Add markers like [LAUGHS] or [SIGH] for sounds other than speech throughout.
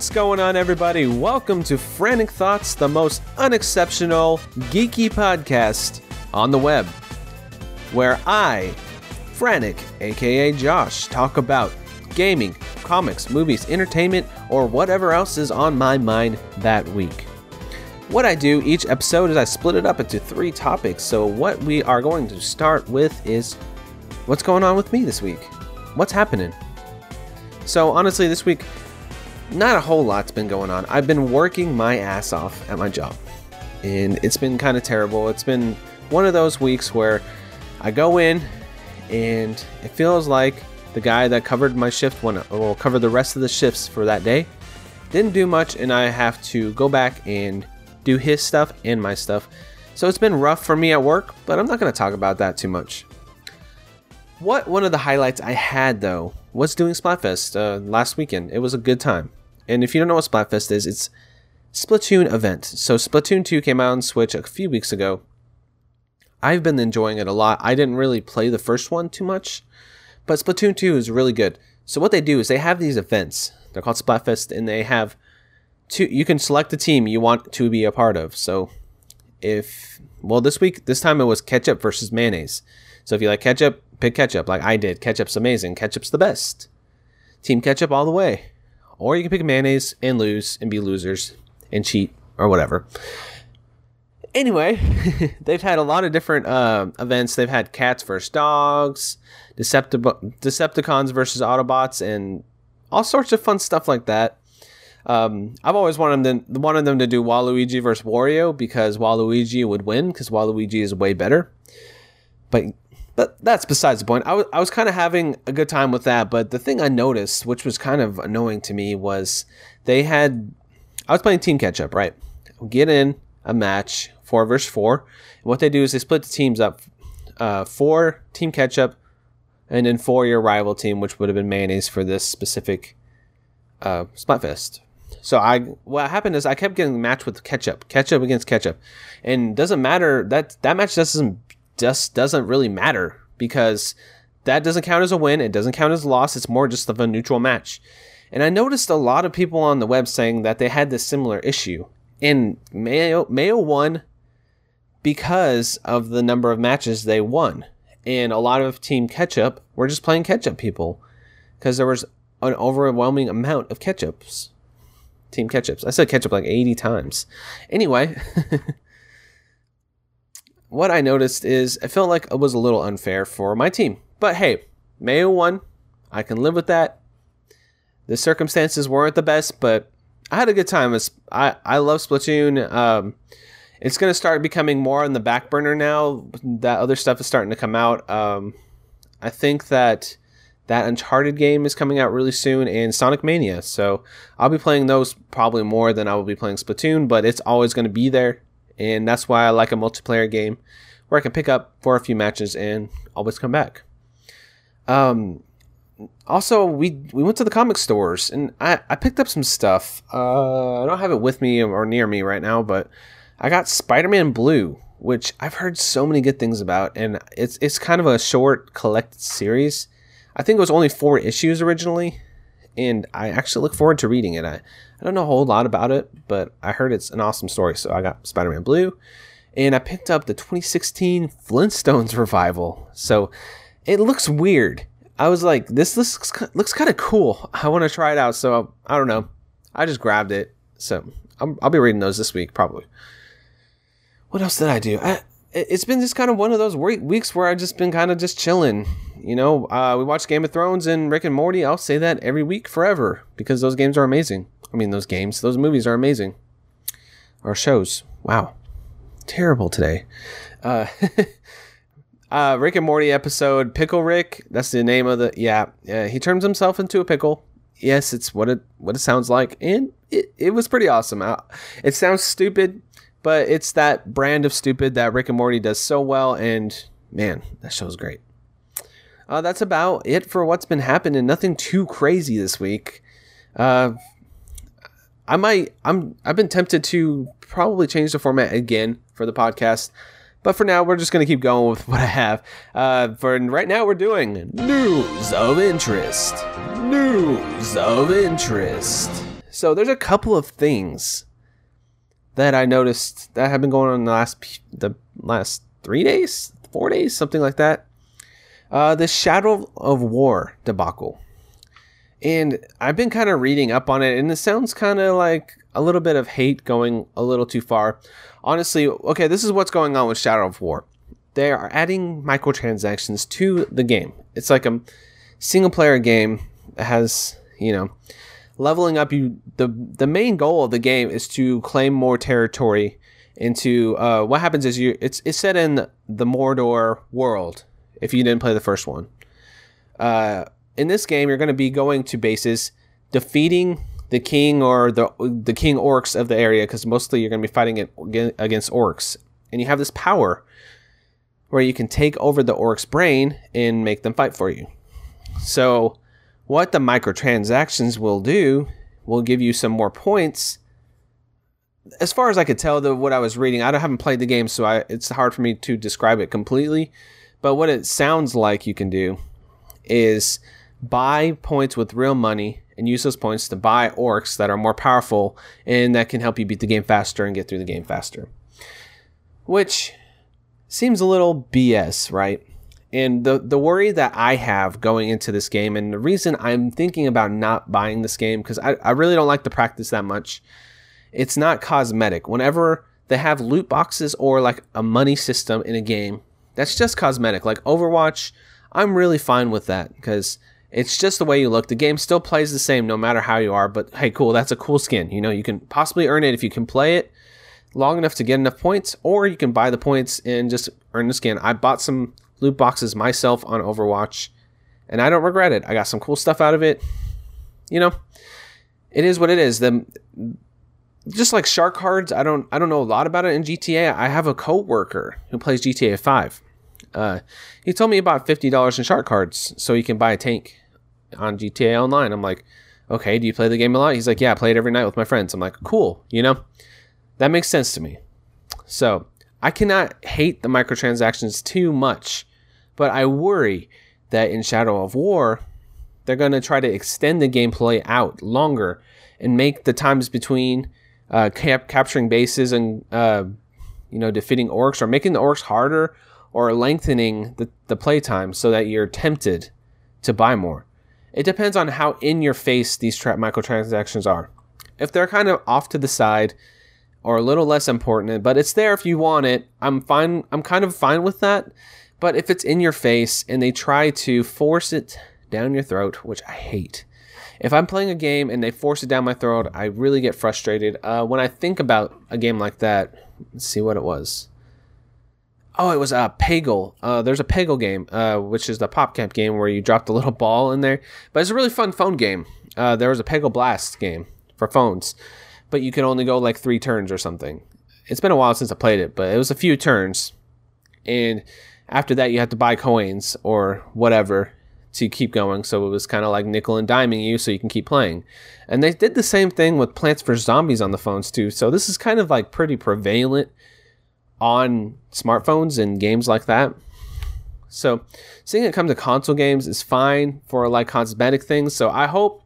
What's going on, everybody? Welcome to Frantic Thoughts, the most unexceptional, geeky podcast on the web, where I, Frantic, aka Josh, talk about gaming, comics, movies, entertainment, or whatever else is on my mind that week. What I do each episode is I split it up into three topics. So, what we are going to start with is what's going on with me this week? What's happening? So, honestly, this week, not a whole lot's been going on. I've been working my ass off at my job, and it's been kind of terrible. It's been one of those weeks where I go in, and it feels like the guy that covered my shift one will cover the rest of the shifts for that day didn't do much, and I have to go back and do his stuff and my stuff. So it's been rough for me at work, but I'm not going to talk about that too much. What one of the highlights I had though was doing Splatfest uh, last weekend. It was a good time. And if you don't know what Splatfest is, it's Splatoon event. So Splatoon 2 came out on Switch a few weeks ago. I've been enjoying it a lot. I didn't really play the first one too much, but Splatoon 2 is really good. So what they do is they have these events. They're called Splatfest and they have two you can select the team you want to be a part of. So if well this week this time it was ketchup versus mayonnaise. So if you like ketchup, pick ketchup like I did. Ketchup's amazing. Ketchup's the best. Team ketchup all the way. Or you can pick mayonnaise and lose and be losers and cheat or whatever. Anyway, [LAUGHS] they've had a lot of different uh, events. They've had cats versus dogs, Decepti- Decepticons versus Autobots, and all sorts of fun stuff like that. Um, I've always wanted them wanted them to do Waluigi versus Wario because Waluigi would win because Waluigi is way better. But that, that's besides the point. I was, I was kind of having a good time with that, but the thing I noticed, which was kind of annoying to me, was they had. I was playing Team Ketchup, right? Get in a match, four versus four. And what they do is they split the teams up uh, four Team Ketchup, and then four your rival team, which would have been Mayonnaise for this specific uh, Splatfest. So I what happened is I kept getting matched with ketchup, ketchup against ketchup, and doesn't matter that that match doesn't just doesn't really matter because that doesn't count as a win. It doesn't count as a loss. It's more just of a neutral match. And I noticed a lot of people on the web saying that they had this similar issue. And Mayo Mayo won because of the number of matches they won. And a lot of Team Ketchup were just playing ketchup people because there was an overwhelming amount of ketchups. Team Ketchups. I said ketchup like 80 times. Anyway, [LAUGHS] what I noticed is I felt like it was a little unfair for my team. But hey, Mayo won. I can live with that. The circumstances weren't the best, but I had a good time. I, I love Splatoon. Um, it's going to start becoming more on the back burner now. That other stuff is starting to come out. Um, I think that that Uncharted game is coming out really soon and Sonic Mania. So I'll be playing those probably more than I will be playing Splatoon, but it's always going to be there and that's why I like a multiplayer game where I can pick up for a few matches and always come back. Um, also, we we went to the comic stores and I, I picked up some stuff. Uh, I don't have it with me or near me right now, but I got Spider-Man Blue, which I've heard so many good things about, and it's it's kind of a short collected series. I think it was only four issues originally, and I actually look forward to reading it. I, I don't know a whole lot about it, but I heard it's an awesome story. So I got Spider Man Blue, and I picked up the 2016 Flintstones revival. So it looks weird. I was like, this looks looks kind of cool. I want to try it out. So I don't know. I just grabbed it. So i will be reading those this week probably. What else did I do? I, it's been just kind of one of those weeks where I've just been kind of just chilling. You know, uh, we watch Game of Thrones and Rick and Morty. I'll say that every week forever because those games are amazing. I mean, those games, those movies are amazing. Our shows. Wow. Terrible today. Uh, [LAUGHS] uh, Rick and Morty episode, Pickle Rick. That's the name of the. Yeah, yeah. He turns himself into a pickle. Yes, it's what it what it sounds like, and it, it was pretty awesome. Uh, it sounds stupid, but it's that brand of stupid that Rick and Morty does so well, and man, that show's great. Uh, that's about it for what's been happening. Nothing too crazy this week. Uh, I might I'm I've been tempted to probably change the format again for the podcast. But for now, we're just going to keep going with [LAUGHS] what I have. Uh, for right now, we're doing news of interest. News of interest. So there's a couple of things that I noticed that have been going on the last the last three days, four days, something like that. Uh, the Shadow of War debacle, and I've been kind of reading up on it, and it sounds kind of like a little bit of hate going a little too far. Honestly, okay, this is what's going on with Shadow of War. They are adding microtransactions to the game. It's like a single player game that has, you know, leveling up you the the main goal of the game is to claim more territory into uh, what happens is you it's it's set in the Mordor world if you didn't play the first one. Uh, in this game you're going to be going to bases defeating the king or the the king orcs of the area because mostly you're going to be fighting it against orcs and you have this power where you can take over the orc's brain and make them fight for you. So what the microtransactions will do will give you some more points. As far as I could tell, what I was reading, I haven't played the game, so I, it's hard for me to describe it completely. But what it sounds like you can do is buy points with real money and use those points to buy orcs that are more powerful and that can help you beat the game faster and get through the game faster. Which seems a little BS, right? And the the worry that I have going into this game, and the reason I'm thinking about not buying this game, because I, I really don't like the practice that much, it's not cosmetic. Whenever they have loot boxes or like a money system in a game, that's just cosmetic. Like Overwatch, I'm really fine with that because it's just the way you look. The game still plays the same no matter how you are, but hey, cool, that's a cool skin. You know, you can possibly earn it if you can play it long enough to get enough points, or you can buy the points and just earn the skin. I bought some loot boxes myself on Overwatch, and I don't regret it. I got some cool stuff out of it. You know, it is what it is. The just like shark cards, I don't I don't know a lot about it in GTA. I have a coworker who plays GTA 5. Uh, he told me about fifty dollars in shark cards so he can buy a tank on GTA Online. I'm like, okay, do you play the game a lot? He's like, yeah, I play it every night with my friends. I'm like, cool, you know, that makes sense to me. So I cannot hate the microtransactions too much, but I worry that in Shadow of War, they're going to try to extend the gameplay out longer and make the times between uh, cap- capturing bases and uh, you know defeating orcs or making the orcs harder or lengthening the, the playtime so that you're tempted to buy more. It depends on how in your face these tra- microtransactions are. If they're kind of off to the side or a little less important, but it's there if you want it, I'm fine. I'm kind of fine with that. But if it's in your face and they try to force it down your throat, which I hate. If I'm playing a game and they force it down my throat, I really get frustrated. Uh, when I think about a game like that, let's see what it was. Oh, it was a uh, Peggle. Uh, there's a Peggle game, uh, which is the PopCap game where you drop the [LAUGHS] little ball in there. But it's a really fun phone game. Uh, there was a Peggle Blast game for phones, but you can only go like three turns or something. It's been a while since I played it, but it was a few turns. And after that, you have to buy coins or whatever to keep going. So it was kind of like nickel and diming you so you can keep playing. And they did the same thing with Plants vs. Zombies on the phones too. So this is kind of like pretty prevalent on smartphones and games like that. So seeing it come to console games is fine for like cosmetic things. So I hope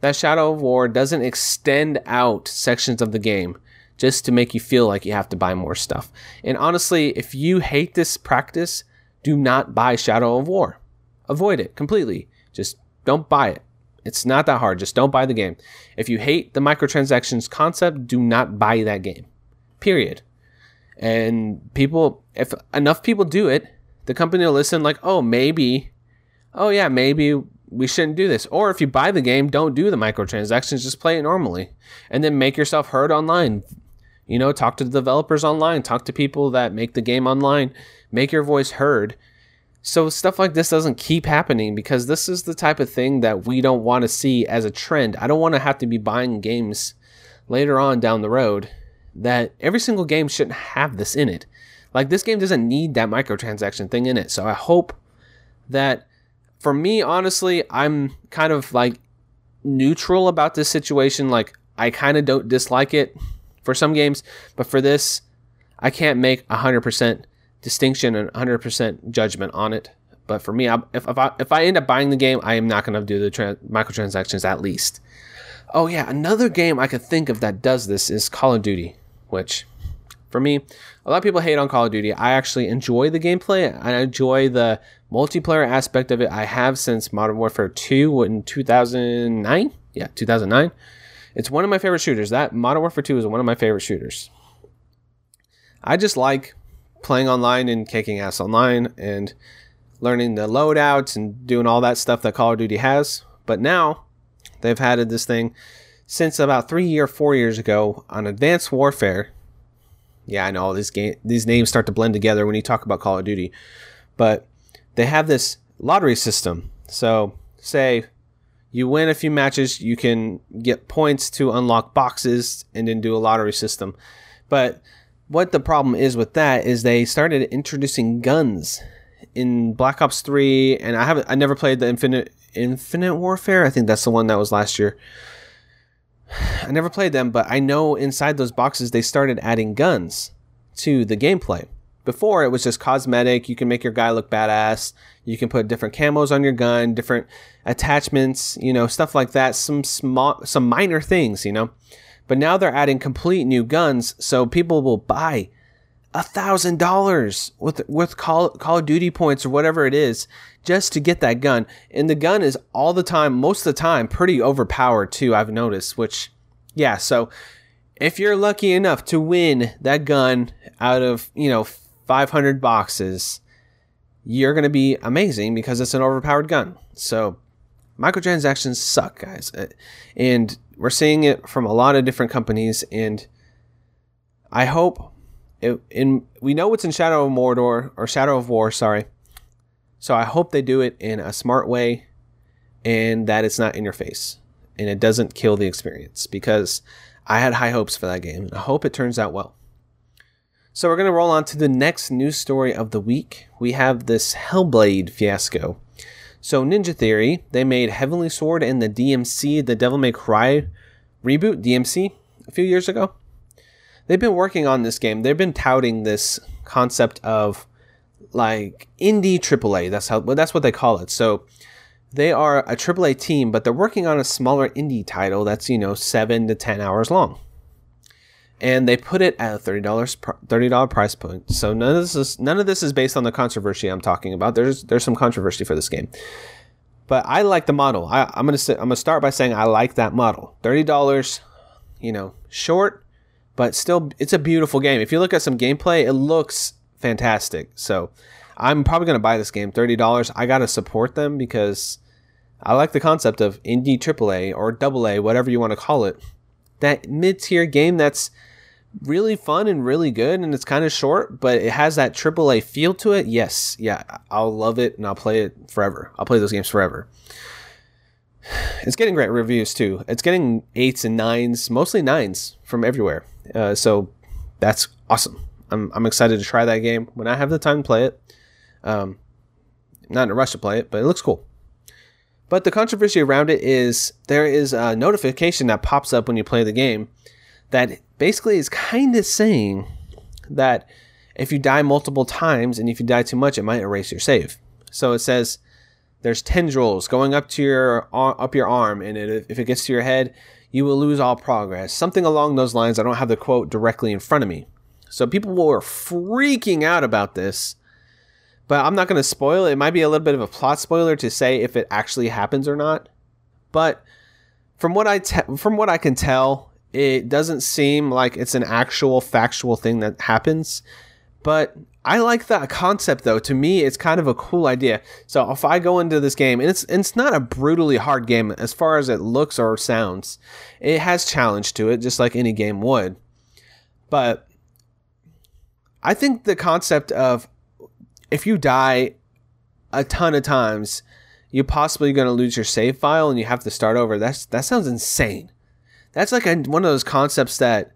that Shadow of War doesn't extend out sections of the game just to make you feel like you have to buy more stuff. And honestly, if you hate this practice, do not buy Shadow of War. Avoid it completely. Just don't buy it. It's not that hard. Just don't buy the game. If you hate the microtransactions concept, do not buy that game. Period. And people, if enough people do it, the company will listen, like, oh, maybe, oh, yeah, maybe we shouldn't do this. Or if you buy the game, don't do the microtransactions, just play it normally. And then make yourself heard online. You know, talk to the developers online, talk to people that make the game online, make your voice heard. So stuff like this doesn't keep happening because this is the type of thing that we don't want to see as a trend. I don't want to have to be buying games later on down the road that every single game shouldn't have this in it. Like this game doesn't need that microtransaction thing in it. So I hope that for me, honestly, I'm kind of like neutral about this situation. Like I kind of don't dislike it for some games, but for this, I can't make a hundred percent distinction and hundred percent judgment on it. But for me, I, if, if I if I end up buying the game, I am not going to do the tra- microtransactions at least. Oh yeah, another game I could think of that does this is Call of Duty, which for me, a lot of people hate on Call of Duty. I actually enjoy the gameplay. I enjoy the multiplayer aspect of it. I have since Modern Warfare 2 in 2009. Yeah, 2009. It's one of my favorite shooters. That Modern Warfare 2 is one of my favorite shooters. I just like playing online and kicking ass online and learning the loadouts and doing all that stuff that Call of Duty has. But now they've had this thing since about three or four years ago on Advanced Warfare. Yeah, I know all these game these names start to blend together when you talk about Call of Duty, but they have this lottery system. So say you win a few matches, you can get points to unlock boxes and then do a lottery system. But what the problem is with that is they started introducing guns in Black Ops 3 and I haven't I never played the Infinite Infinite Warfare. I think that's the one that was last year. [SIGHS] I never played them, but I know inside those boxes they started adding guns to the gameplay. Before it was just cosmetic, you can make your guy look badass. You can put different camos on your gun, different attachments, you know, stuff like that, some small some minor things, you know. But now they're adding complete new guns, so people will buy a thousand dollars with with Call Call of Duty points or whatever it is just to get that gun. And the gun is all the time, most of the time, pretty overpowered too. I've noticed. Which, yeah. So if you're lucky enough to win that gun out of you know 500 boxes, you're gonna be amazing because it's an overpowered gun. So microtransactions suck, guys, uh, and we're seeing it from a lot of different companies, and I hope it, in we know what's in Shadow of Mordor or Shadow of War, sorry. So I hope they do it in a smart way, and that it's not in your face, and it doesn't kill the experience because I had high hopes for that game. and I hope it turns out well. So we're going to roll on to the next news story of the week. We have this Hellblade fiasco. So Ninja Theory, they made Heavenly Sword and the DMC, the Devil May Cry reboot, DMC, a few years ago. They've been working on this game. They've been touting this concept of like indie AAA. That's how well, that's what they call it. So they are a AAA team, but they're working on a smaller indie title that's, you know, 7 to 10 hours long and they put it at a thirty dollars thirty dollar price point. So none of this is none of this is based on the controversy I'm talking about. There's there's some controversy for this game, but I like the model. I, am gonna say, I'm gonna start by saying I like that model. Thirty dollars, you know, short, but still it's a beautiful game. If you look at some gameplay, it looks fantastic. So I'm probably gonna buy this game. Thirty dollars. I gotta support them because I like the concept of indie AAA or double A, whatever you want to call it. That mid tier game that's really fun and really good and it's kind of short but it has that AAA feel to it. Yes yeah i'll love it and i'll play it forever. I'll play those games forever. [SIGHS] It's getting great reviews too. It's getting eights and nines mostly nines from everywhere. Uh, so that's awesome. I'm, I'm excited to try that game. When i have the time to play it um, not in a rush to play it but it looks cool. But the controversy around it is there is a notification that pops up when you play the game that basically is kind of saying that if you die multiple times and if you die too much, it might erase your save. So it says there's tendrils going up to your up your arm, and it, if it gets to your head, you will lose all progress. Something along those lines. I don't have the quote directly in front of me. So people were freaking out about this, but I'm not going to spoil it. It might be a little bit of a plot spoiler to say if it actually happens or not. But from what I te- from what I can tell, it doesn't seem like it's an actual factual thing that happens, but I like that concept though. To me, it's kind of a cool idea. So if I go into this game, and it's it's not a brutally hard game as far as it looks or sounds, it has challenge to it, just like any game would. But I think the concept of if you die a ton of times, you're possibly going to lose your save file and you have to start over. That's that sounds insane that's like a, one of those concepts that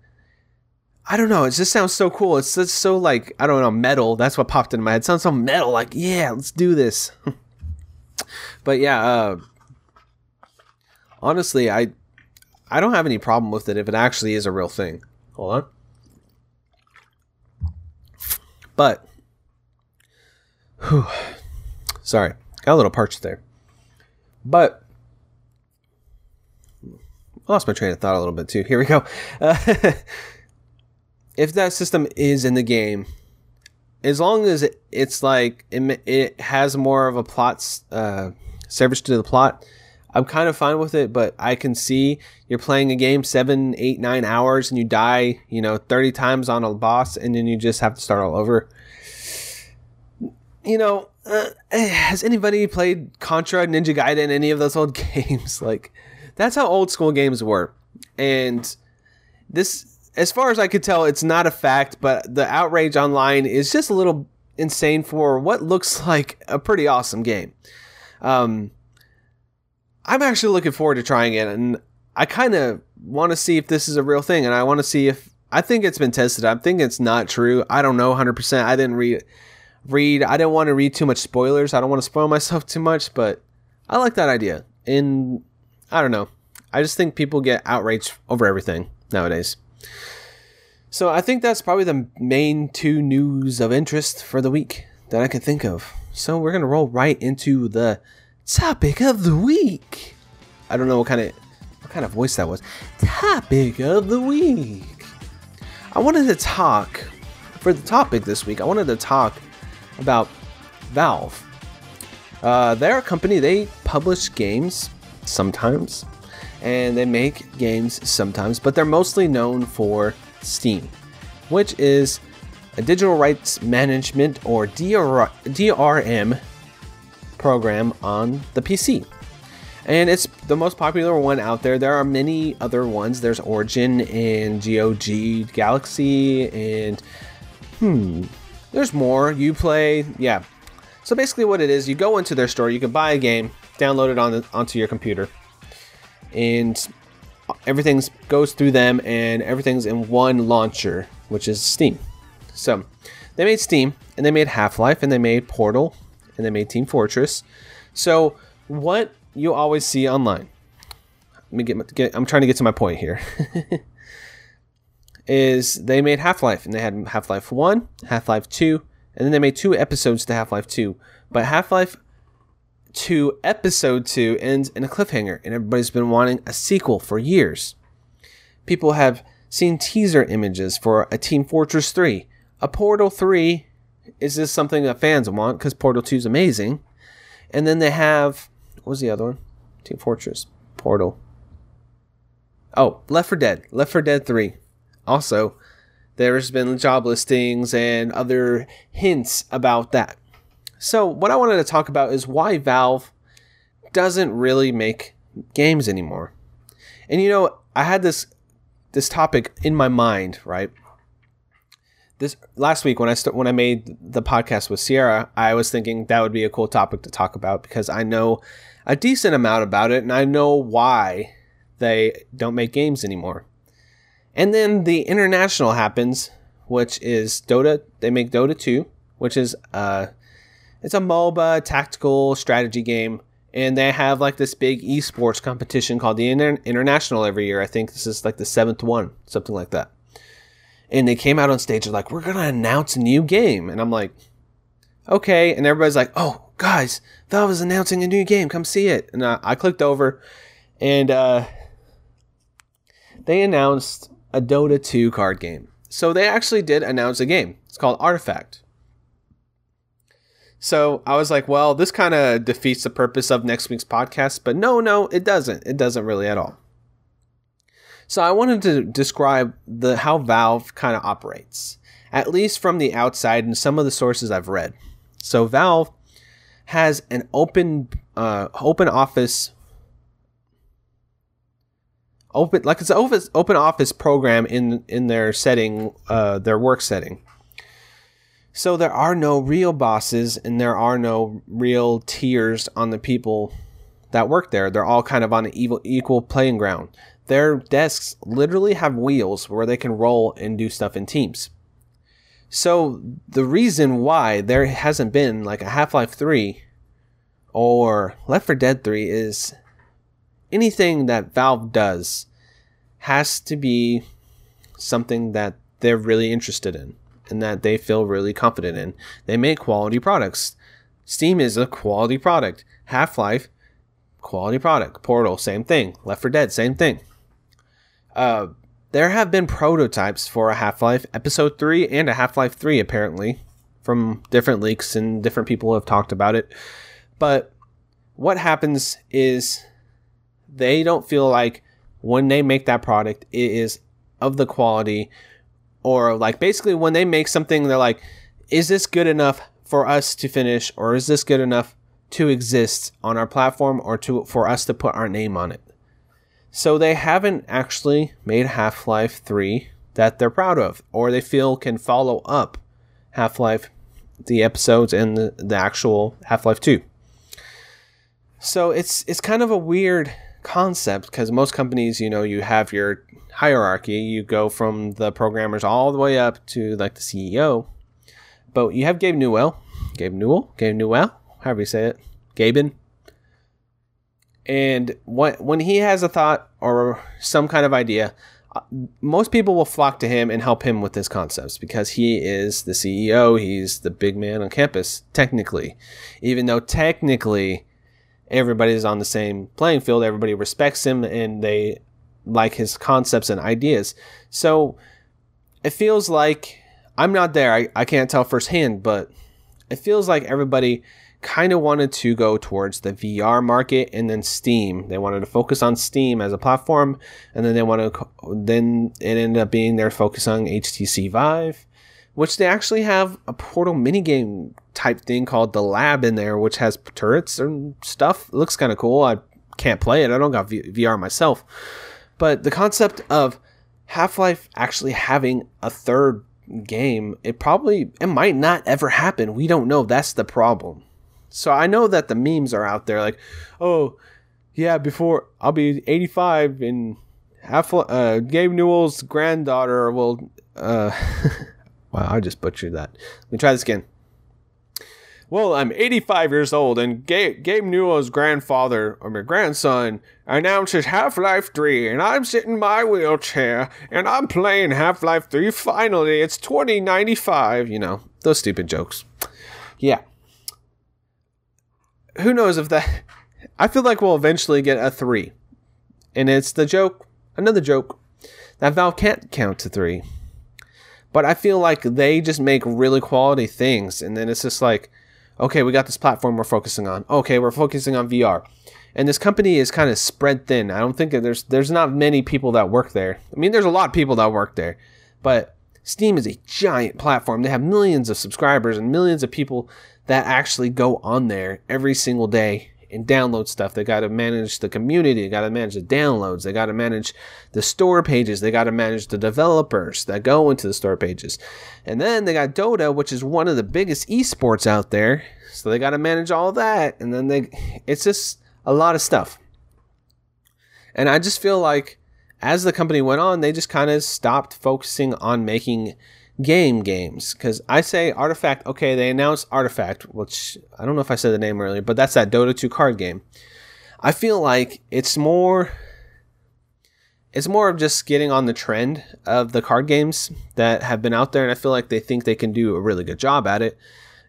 I don't know. It just sounds so cool. It's just so like I don't know metal. That's what popped into my head. It sounds so metal. Like yeah, let's do this. [LAUGHS] but yeah, uh, honestly, I I don't have any problem with it if it actually is a real thing. Hold on. But whew, sorry, got a little parched there. But I lost my train of thought a little bit too. Here we go. Uh, [LAUGHS] if that system is in the game, as long as it, it's like it, it, has more of a plot uh, service to the plot, I'm kind of fine with it. But I can see you're playing a game seven, eight, nine hours, and you die, you know, 30 times on a boss, and then you just have to start all over. You know, uh, [SIGHS] has anybody played Contra, Ninja Gaiden, any of those old [LAUGHS] games? like, that's how old school games were. And this, as far as I could tell, it's not a fact, but the outrage online is just a little insane for what looks [LAUGHS] like a pretty awesome game. Um, I'm actually looking forward to trying it, and I kind of want to see if this is a real thing, and I want to see if I think it's been tested. I'm thinking it's not true. I don't know 100%. I didn't read read. I didn't want to read too much spoilers. I don't want to spoil myself too much, but I like that idea. And I don't know. I just think people get outraged over everything nowadays. So I think that's probably the main two news of interest for the week that I can think of. So we're gonna roll right into the topic of the week. I don't know what kind of what kind of voice that was. Topic of the week. I wanted to talk for the topic this week. I wanted to talk about Valve. Uh, they're a company, they publish games sometimes, and they make games sometimes, but they're mostly known for Steam, which is a digital rights management or DR- DRM program on the PC. And it's the most popular one out there. There are many other ones. There's Origin and GOG Galaxy and hmm, there's more. Uplay, yeah. So basically, what it is, you go into their store, you can buy a game, download it on the, onto your computer, and everything goes through them, and everything's in one launcher, which is Steam. So they made Steam, and they made Half Life, and they made Portal, and they made Team Fortress. So what you always see online. Let me get, get I'm trying to get to my point here. [LAUGHS] is they made Half Life and they had Half Life 1, Half Life 2, and then they made two episodes to Half Life 2. But Half Life 2 Episode 2 ends in a cliffhanger, and everybody's been wanting a sequel for years. People have seen teaser images for a Team Fortress 3. A Portal 3 is this something that fans want because Portal 2 is amazing. And then they have, what was the other one? Team Fortress, Portal. Oh, Left 4 Dead, Left 4 Dead 3 also, there's been job listings and other hints about that. So, what I wanted to talk about is why Valve doesn't really make games anymore. And you know, I had this this topic in my mind, right? This last week when I st- when I made the podcast with Sierra, I was thinking that would be a cool topic to talk about because I know a decent amount about it and I know why they don't make games anymore. And then the international happens, which is Dota. They make Dota 2, which is uh it's a MOBA tactical strategy game. And they have like this big esports competition called the Inter- International every year. I think this is like the seventh one, something like that. And they came out on stage, and like, we're to announce a new game. And I'm like, okay. And everybody's like, oh, guys, Valve is announcing a new game. Come see it. And I, I clicked over and uh, they announced a Dota 2 card game. So they actually did announce a game. It's called Artifact. So I was like, well, this kind of defeats the purpose of next week's podcast, but no, no, it doesn't. It doesn't really at all. So I wanted to describe the how Valve kind of operates, at least from the outside and some of the sources I've read. So Valve has an open uh, open office open like it's an open, open office program in in their setting uh, their work setting so there are no real bosses and there are no real tiers on the people that work there. They're all kind of on an equal, equal playing ground. Their desks literally have wheels where they can roll and do stuff in teams. So the reason why there hasn't been like a half-life 3 or left 4 dead 3 is anything that Valve does has to be something that they're really interested in and that they feel really confident in. They make quality products. Steam is a quality product. Half Life, quality product. Portal, same thing. Left 4 Dead, same thing. Uh, there have been prototypes for a Half Life Episode 3 and a Half Life 3, apparently, from different leaks, and different people have talked about it. But what happens is they don't feel like when they make that product, it is of the quality, or like basically when they make something, they're like, is this good enough for us to finish, or is this good enough to exist on our platform, or to for us to put our name on it? So they haven't actually made Half Life 3 that they're proud of, or they feel can follow up Half Life, the episodes, and the, the actual Half Life 2. So it's it's kind of a weird concept because most companies, you know, you have your hierarchy. You go from the programmers all the way up to like the CEO. But you have Gabe Newell, Gabe Newell, Gabe Newell, however you say it, Gaben. And when when he has a thought or some kind of idea, uh, most people will flock to him and help him with his concepts because he is the CEO. He's the big man on campus, technically, even though technically everybody's on the same playing field. Everybody respects him and they like his concepts and ideas. So it feels like I'm not there. I, I can't tell firsthand, but it feels like everybody kind of wanted to go towards the VR market and then Steam. They wanted to focus on Steam as a platform, and then they wanted to, then it ended up being their focus on HTC Vive, which they actually have a Portal minigame type thing called the Lab in there, which has turrets and stuff. It looks kind of cool. I can't play it. I don't got v- VR myself, but the concept of Half Life actually having a third game, it probably it might not ever happen. We don't know. That's the problem. So I know that the memes are out there, like, oh, yeah, before I'll be 85 and Half uh, Gabe Newell's granddaughter will. Uh, [LAUGHS] wow, I just butchered that. Let me try this again. Well, I'm 85 years old, and Gabe, Gabe Newell's grandfather, or my grandson, announces Half Life 3, and I'm sitting in my wheelchair, and I'm playing Half Life 3. Finally, it's 2095. You know, those stupid jokes. Yeah. Who knows if that. I feel like we'll eventually get a 3. And it's the joke, another joke, that Valve can't count to 3. But I feel like they just make really quality things, and then it's just like okay, we got this platform we're focusing on. Okay, we're focusing on VR. And this company is kind of spread thin. I don't think there's there's not many people that work there. I mean, there's a lot of people that work there, but Steam is a giant platform. They have millions of subscribers and millions of people that actually go on there every single day and download stuff. They got to manage the community. They got to manage the downloads. They got to manage the store pages. They got to manage the developers that go into the store pages. And then they got Dota, which is one of the biggest esports out there. So they got to manage all that. And then they, it's just a lot of stuff. And I just feel like as the company went on, they just kind of stopped focusing on making game games because I say Artifact. Okay, they announced Artifact, which I don't know if I said the name earlier, but that's that Dota 2 card game. I feel like it's more it's more of just getting on the trend of the card games that have been out there and I feel like they think they can do a really good job at it.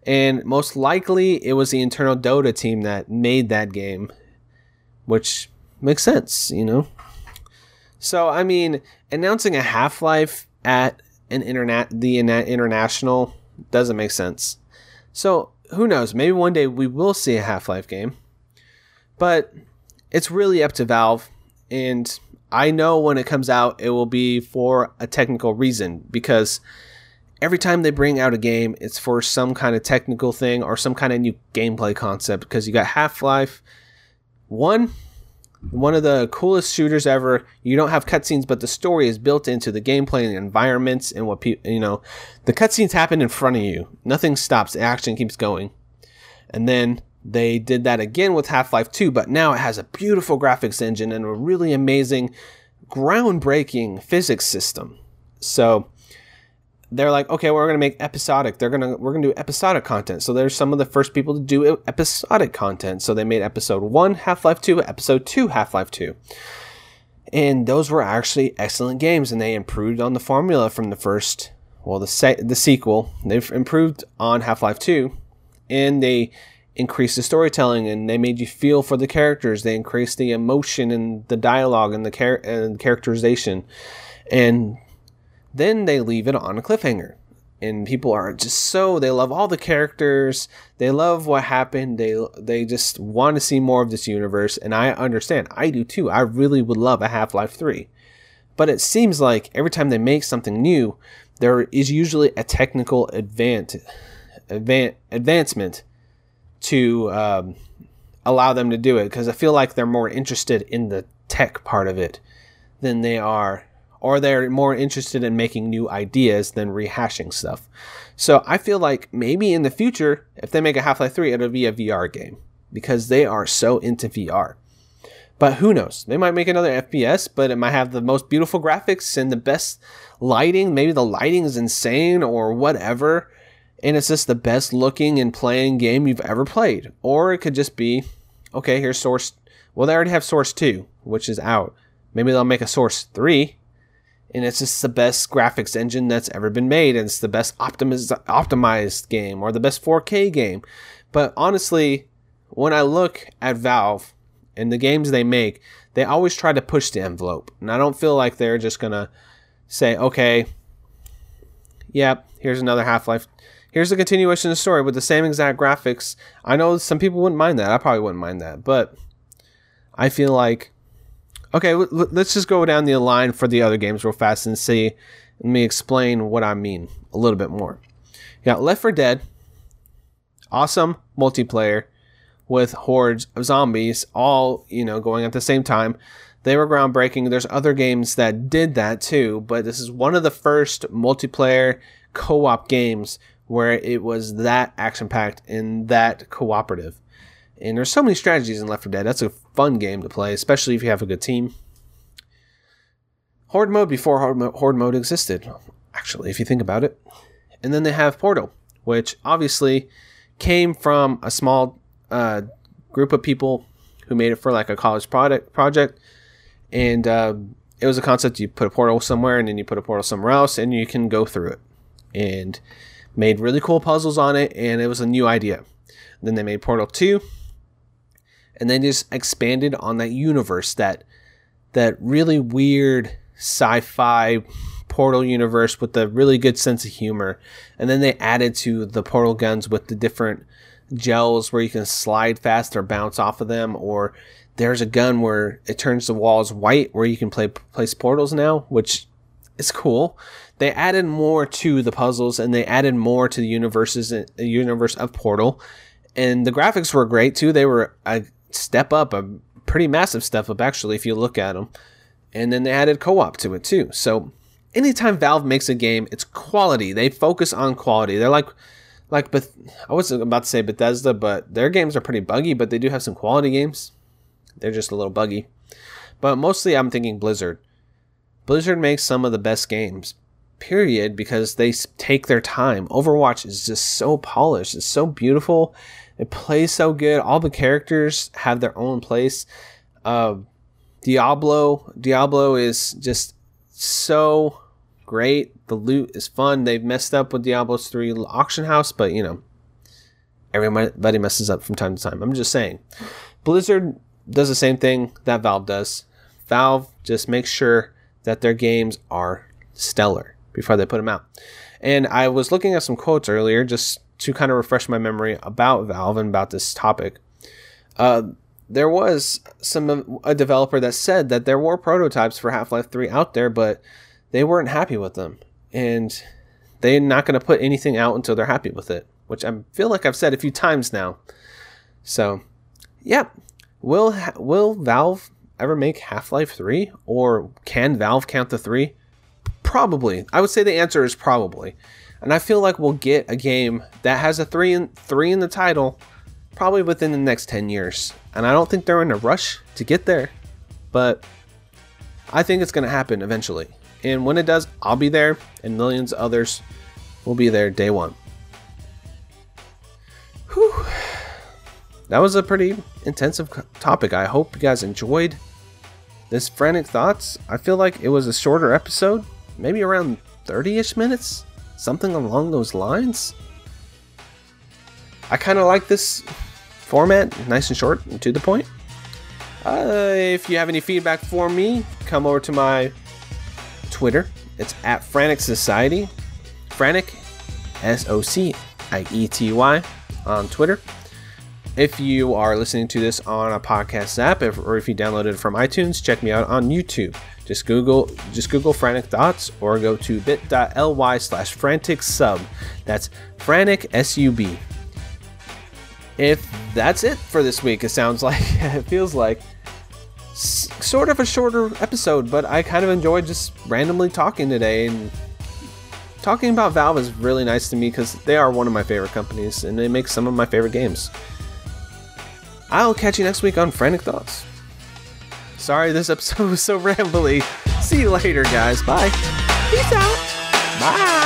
And most likely it was the internal Dota team that made that game, which makes sense, you know. So I mean, announcing a Half-Life at an internet the international doesn't make sense. So who knows? Maybe one day we will see a Half Life game, but it's really up to Valve. And I know when it comes out, it will be for a technical reason because every time they bring out a game, it's for some kind of technical thing or some kind of new gameplay concept. Because you got Half Life 1, one of the coolest shooters ever. You don't have cutscenes, but the story is built into the gameplay and the environments and what people, you know, the cutscenes happen in front of you. Nothing stops. The action keeps going. And then they did that again with Half Life 2, but now it has a beautiful graphics engine and a really amazing, groundbreaking physics system. So they're like, okay, we're gonna make episodic. They're gonna we're gonna do episodic content. So they're some of the first people to do episodic content. So they made episode one Half Life Two, episode two Half Life Two, and those were actually excellent games, and they improved on the formula from the first. Well, the se- the sequel they've improved on Half Life Two, and they increased the storytelling and they made you feel for the characters. They increased the emotion and the dialogue and the char- and characterization. And then they leave it on a cliffhanger. And people are just so they love all the characters. They love what happened. They they just want to see more of this universe and I understand. I do too. I really would love a Half-Life 3. But it seems like every time they make something new, there is usually a technical advance, advan- advancement to um, allow them to do it because I feel like they're more interested in the tech part of it than they are, or they're more interested in making new ideas than rehashing stuff. So I feel like maybe in the future, if they make a Half Life 3, it'll be a VR game because they are so into VR. But who knows? They might make another FPS, but it might have the most beautiful graphics and the best lighting. Maybe the lighting is insane or whatever and it's just the best looking and playing game you've ever played. Or it could just be, okay, here's Source. Well, they already have Source 2, which is out. Maybe they'll make a Source 3, and it's just the best graphics engine that's ever been made, and it's the best optimized, optimized game or the best 4K game. But honestly, when I look at Valve and the games they make, they always try to push the envelope. And I don't feel like they're just to say, okay, yep, here's another Half Life here's a continuation of the story with the same exact graphics. I know some people wouldn't mind that. I probably wouldn't mind that, but I feel like okay. Let's just go down the line for the other games real fast and see. Let me explain what I mean a little bit more. You got Left 4 Dead, awesome multiplayer with hordes of zombies, all you know going at the same time. They were groundbreaking. There's other games that did that too, but this is one of the first multiplayer co-op games where it was that action packed and that cooperative. And there's so many strategies in Left 4 Dead. That's a fun game to play, especially if you have a good team. Horde mode before Horde, mo- Horde mode existed, actually, if you think about it. And then they have Portal, which obviously came from a small uh, group of people who made it for like a college product project. And uh, it was a concept you put a portal somewhere and then you put a portal somewhere else and you can go through it. And made really cool puzzles on it, and it was a new idea. Then they made Portal 2, and then just expanded on that universe, that that really weird sci-fi Portal universe with a really good sense of humor. And then they added to the Portal guns with the different gels where you can slide fast or bounce off of them, or there's a gun where it turns the walls white where you can play place portals now, which is cool they added more to the puzzles and they added more to the universes the uh, universe of Portal. And the graphics were great too. They were a step up, a pretty massive step up actually if you look at them. And then they added co-op to it too. So anytime Valve makes a game, it's quality. They focus on quality. They're like like Beth- I wasn't about to say Bethesda, but their games are pretty buggy, but they do have some quality games. They're just a little buggy. But mostly I'm thinking Blizzard. Blizzard makes some of the best games period because they take their time. Overwatch is just so polished. It's so beautiful. It plays so good. All the characters have their own place. Uh, Diablo, Diablo is just so great. The loot is fun. They've messed up with Diablo's 3 auction house, but you know, everybody messes up from time to time. I'm just saying. Blizzard does the same thing that Valve does. Valve just makes sure that their games are stellar before they put them out. And I was looking at some quotes earlier just to kind of refresh my memory about Valve and about this topic. Uh, there was some a developer that said that there were prototypes for Half-Life 3 out there, but they weren't happy with them, and they're not going to put anything out until they're happy with it, which I feel like I've said a few times now. So, yeah, will will Valve ever make Half-Life 3, or can Valve count the three? Probably. I would say the answer is probably. And I feel like we'll get a game that has a 3 in 3 in the title probably within the next 10 years. And I don't think they're in a rush to get there, but I think it's going to happen eventually. And when it does, I'll be there and millions of others will be there day 1. Whew. That was a pretty intensive topic. I hope you guys enjoyed this frantic thoughts. I feel like it was a shorter episode maybe around 30 ish minutes? Something along those lines? I kind of like this format, nice and short and to the point. Uh, if you have any feedback for me, come over to my Twitter. It's at Frantic Society. Frantic, S O C I E T Y, on Twitter. If you are listening to this on a podcast app, if, or if you downloaded it from iTunes, check me out on YouTube. Just Google, just Google Frantic Thoughts, or go to bit.ly slash frantic sub. That's frantic S U B. If that's it for this week, it sounds like [LAUGHS] it feels like s- sort of a shorter episode, but I kind of enjoyed just randomly talking today and talking about Valve is really nice to me because they are one of my favorite companies and they make some of my favorite games. I'll catch you next week on Frantic Thoughts. Sorry this episode [LAUGHS] was so rambly. See you later, guys. Bye. Peace out. Bye.